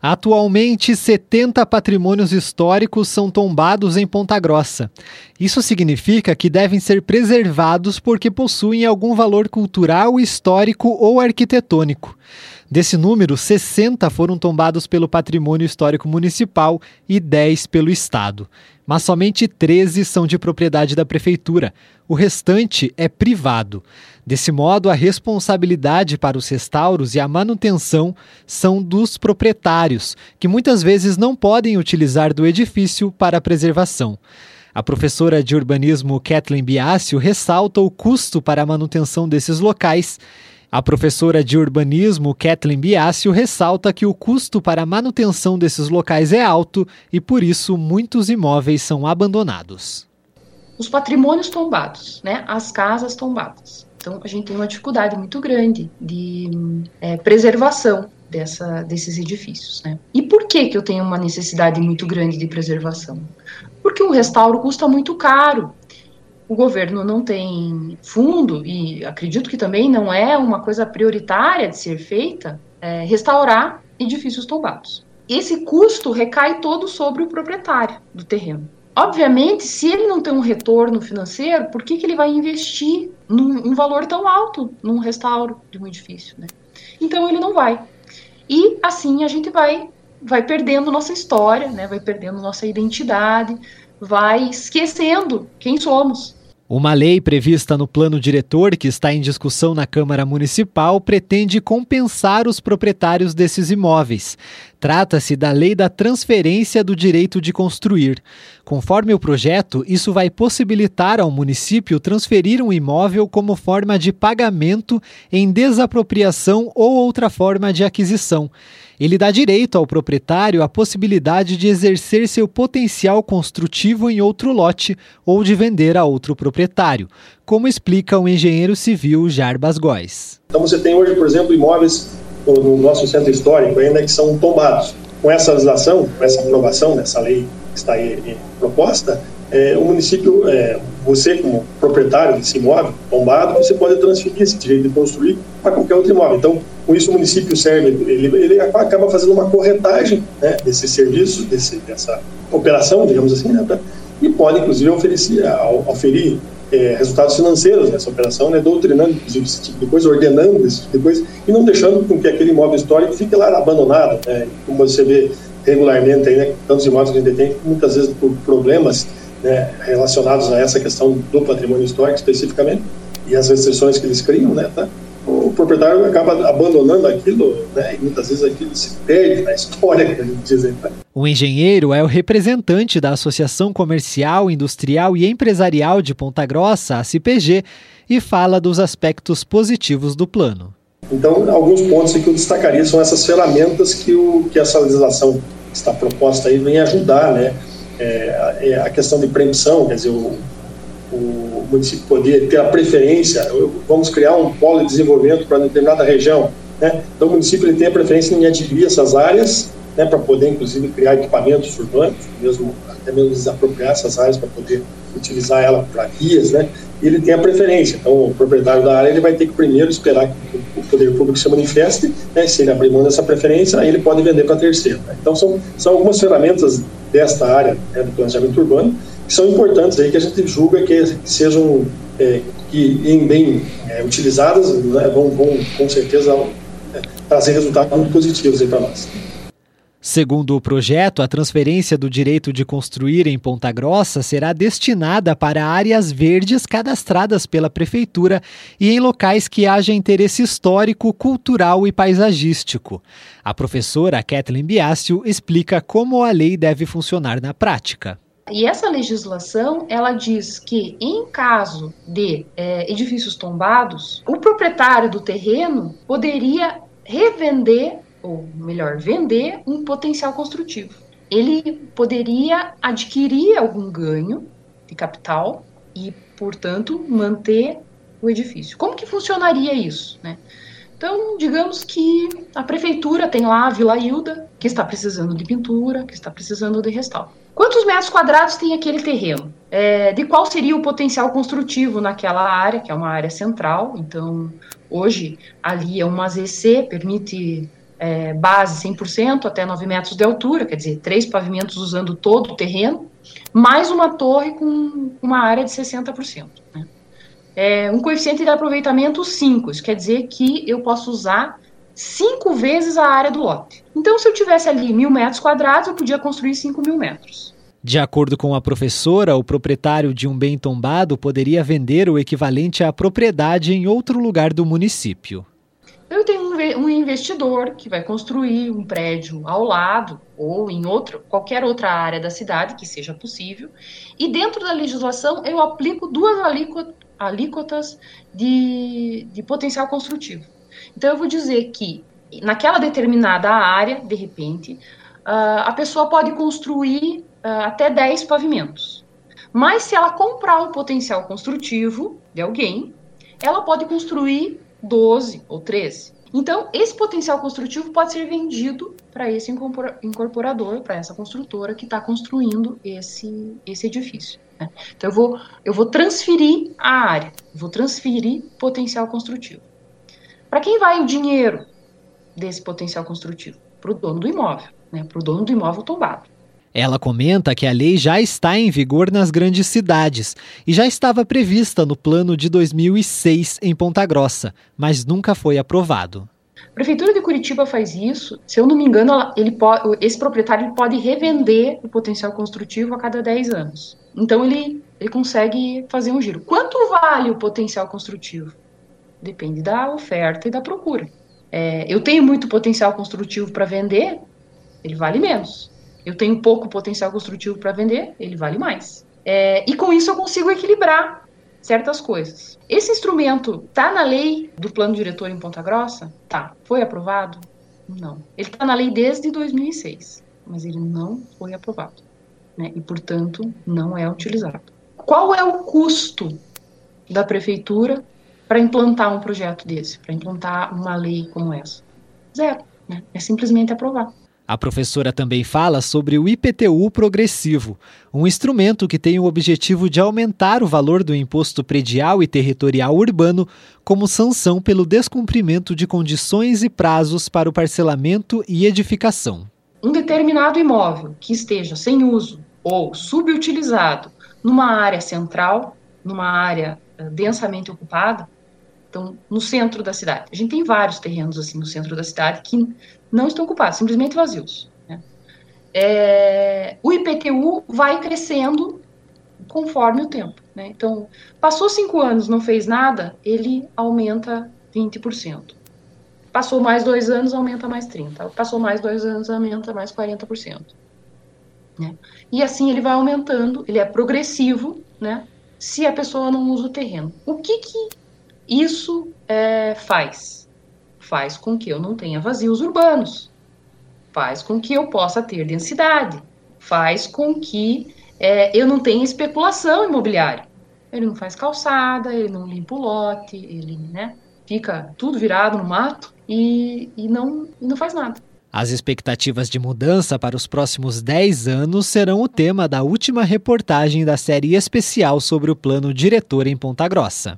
Atualmente, 70 patrimônios históricos são tombados em Ponta Grossa. Isso significa que devem ser preservados porque possuem algum valor cultural, histórico ou arquitetônico. Desse número, 60 foram tombados pelo Patrimônio Histórico Municipal e 10 pelo Estado. Mas somente 13 são de propriedade da Prefeitura. O restante é privado. Desse modo, a responsabilidade para os restauros e a manutenção são dos proprietários, que muitas vezes não podem utilizar do edifício para preservação. A professora de urbanismo Kathleen Biasio ressalta o custo para a manutenção desses locais. A professora de urbanismo Kathleen Biasio ressalta que o custo para a manutenção desses locais é alto e, por isso, muitos imóveis são abandonados. Os patrimônios tombados, né? as casas tombadas. Então, a gente tem uma dificuldade muito grande de é, preservação dessa, desses edifícios. Né? E por que, que eu tenho uma necessidade muito grande de preservação? Porque o restauro custa muito caro. O governo não tem fundo, e acredito que também não é uma coisa prioritária de ser feita, é, restaurar edifícios tombados. Esse custo recai todo sobre o proprietário do terreno. Obviamente, se ele não tem um retorno financeiro, por que, que ele vai investir num um valor tão alto num restauro de um edifício? Né? Então ele não vai. E assim a gente vai, vai perdendo nossa história, né? vai perdendo nossa identidade, vai esquecendo quem somos. Uma lei prevista no plano diretor, que está em discussão na Câmara Municipal, pretende compensar os proprietários desses imóveis. Trata-se da Lei da Transferência do Direito de Construir. Conforme o projeto, isso vai possibilitar ao município transferir um imóvel como forma de pagamento em desapropriação ou outra forma de aquisição. Ele dá direito ao proprietário a possibilidade de exercer seu potencial construtivo em outro lote ou de vender a outro proprietário, como explica o engenheiro civil Jarbas Góes. Então você tem hoje, por exemplo, imóveis no nosso centro histórico ainda que são tombados. Com essa legislação, com essa aprovação dessa lei que está aí proposta, é, o município, é, você como proprietário desse imóvel tombado, você pode transferir esse direito de construir para qualquer outro imóvel. Então, com isso o município serve, ele, ele acaba fazendo uma corretagem né, serviço, desse, dessa operação, digamos assim, né, e pode inclusive oferecer, oferir é, resultados financeiros nessa operação, né, doutrinando inclusive esse tipo de coisa, ordenando esse tipo de coisa e não deixando com que aquele imóvel histórico fique lá abandonado, né, como você vê regularmente aí, né, tantos imóveis que a gente tem, muitas vezes por problemas né, relacionados a essa questão do patrimônio histórico especificamente e as restrições que eles criam, né, tá? o proprietário acaba abandonando aquilo, né, e muitas vezes aquilo se perde na história, que a gente diz. Tá? O engenheiro é o representante da Associação Comercial, Industrial e Empresarial de Ponta Grossa, a CPG, e fala dos aspectos positivos do plano. Então, alguns pontos que eu destacaria são essas ferramentas que, o, que essa legislação que está proposta aí vem ajudar, né, é, a questão de preempção, quer dizer, o, o município poder ter a preferência, vamos criar um polo de desenvolvimento para determinada região, né? Então o município ele tem a preferência em adquirir essas áreas, né, para poder inclusive criar equipamentos urbanos, mesmo até mesmo desapropriar essas áreas para poder utilizar ela para vias, né? E ele tem a preferência. Então o proprietário da área ele vai ter que primeiro esperar que o poder público se manifeste, né? Se ele abrir mão dessa preferência, aí ele pode vender para terceiro. Né? Então são são algumas ferramentas desta área né, do planejamento urbano que são importantes aí que a gente julga que, sejam é, que em bem é, utilizadas né, vão, vão com certeza é, trazer resultados muito positivos para nós. Segundo o projeto, a transferência do direito de construir em Ponta Grossa será destinada para áreas verdes cadastradas pela Prefeitura e em locais que haja interesse histórico, cultural e paisagístico. A professora Kathleen Biasio explica como a lei deve funcionar na prática. E essa legislação, ela diz que em caso de é, edifícios tombados, o proprietário do terreno poderia revender, ou melhor, vender um potencial construtivo. Ele poderia adquirir algum ganho de capital e, portanto, manter o edifício. Como que funcionaria isso, né? Então, digamos que a prefeitura tem lá a Vila Hilda, que está precisando de pintura, que está precisando de restauro. Quantos metros quadrados tem aquele terreno? É, de qual seria o potencial construtivo naquela área, que é uma área central? Então, hoje, ali é uma ZC, permite é, base 100% até 9 metros de altura, quer dizer, três pavimentos usando todo o terreno, mais uma torre com uma área de 60%. Né? É, um coeficiente de aproveitamento 5, isso quer dizer que eu posso usar cinco vezes a área do lote. Então, se eu tivesse ali mil metros quadrados, eu podia construir 5 mil metros. De acordo com a professora, o proprietário de um bem tombado poderia vender o equivalente à propriedade em outro lugar do município. Um investidor que vai construir um prédio ao lado ou em outro, qualquer outra área da cidade que seja possível, e dentro da legislação eu aplico duas alíquotas de, de potencial construtivo. Então eu vou dizer que naquela determinada área, de repente, a pessoa pode construir até 10 pavimentos. Mas se ela comprar o potencial construtivo de alguém, ela pode construir 12 ou 13. Então, esse potencial construtivo pode ser vendido para esse incorporador, para essa construtora que está construindo esse, esse edifício. Né? Então, eu vou, eu vou transferir a área, vou transferir potencial construtivo. Para quem vai o dinheiro desse potencial construtivo? Para o dono do imóvel, né? para o dono do imóvel tombado. Ela comenta que a lei já está em vigor nas grandes cidades e já estava prevista no plano de 2006 em Ponta Grossa, mas nunca foi aprovado. A Prefeitura de Curitiba faz isso. Se eu não me engano, ele pode, esse proprietário pode revender o potencial construtivo a cada 10 anos. Então ele, ele consegue fazer um giro. Quanto vale o potencial construtivo? Depende da oferta e da procura. É, eu tenho muito potencial construtivo para vender, ele vale menos eu tenho pouco potencial construtivo para vender, ele vale mais. É, e com isso eu consigo equilibrar certas coisas. Esse instrumento está na lei do plano diretor em Ponta Grossa? Tá. Foi aprovado? Não. Ele está na lei desde 2006, mas ele não foi aprovado. Né? E, portanto, não é utilizado. Qual é o custo da prefeitura para implantar um projeto desse, para implantar uma lei como essa? Zero. Né? É simplesmente aprovar. A professora também fala sobre o IPTU progressivo, um instrumento que tem o objetivo de aumentar o valor do imposto predial e territorial urbano como sanção pelo descumprimento de condições e prazos para o parcelamento e edificação. Um determinado imóvel que esteja sem uso ou subutilizado numa área central, numa área uh, densamente ocupada, então no centro da cidade. A gente tem vários terrenos assim no centro da cidade que não estão ocupados, simplesmente vazios. Né? É, o IPTU vai crescendo conforme o tempo. Né? Então, passou cinco anos, não fez nada, ele aumenta 20%. Passou mais dois anos, aumenta mais 30%. Passou mais dois anos, aumenta mais 40%. Né? E assim ele vai aumentando, ele é progressivo, né? se a pessoa não usa o terreno. O que, que isso é, faz? Faz com que eu não tenha vazios urbanos, faz com que eu possa ter densidade, faz com que é, eu não tenha especulação imobiliária. Ele não faz calçada, ele não limpa o lote, ele né, fica tudo virado no mato e, e, não, e não faz nada. As expectativas de mudança para os próximos 10 anos serão o tema da última reportagem da série especial sobre o plano diretor em Ponta Grossa.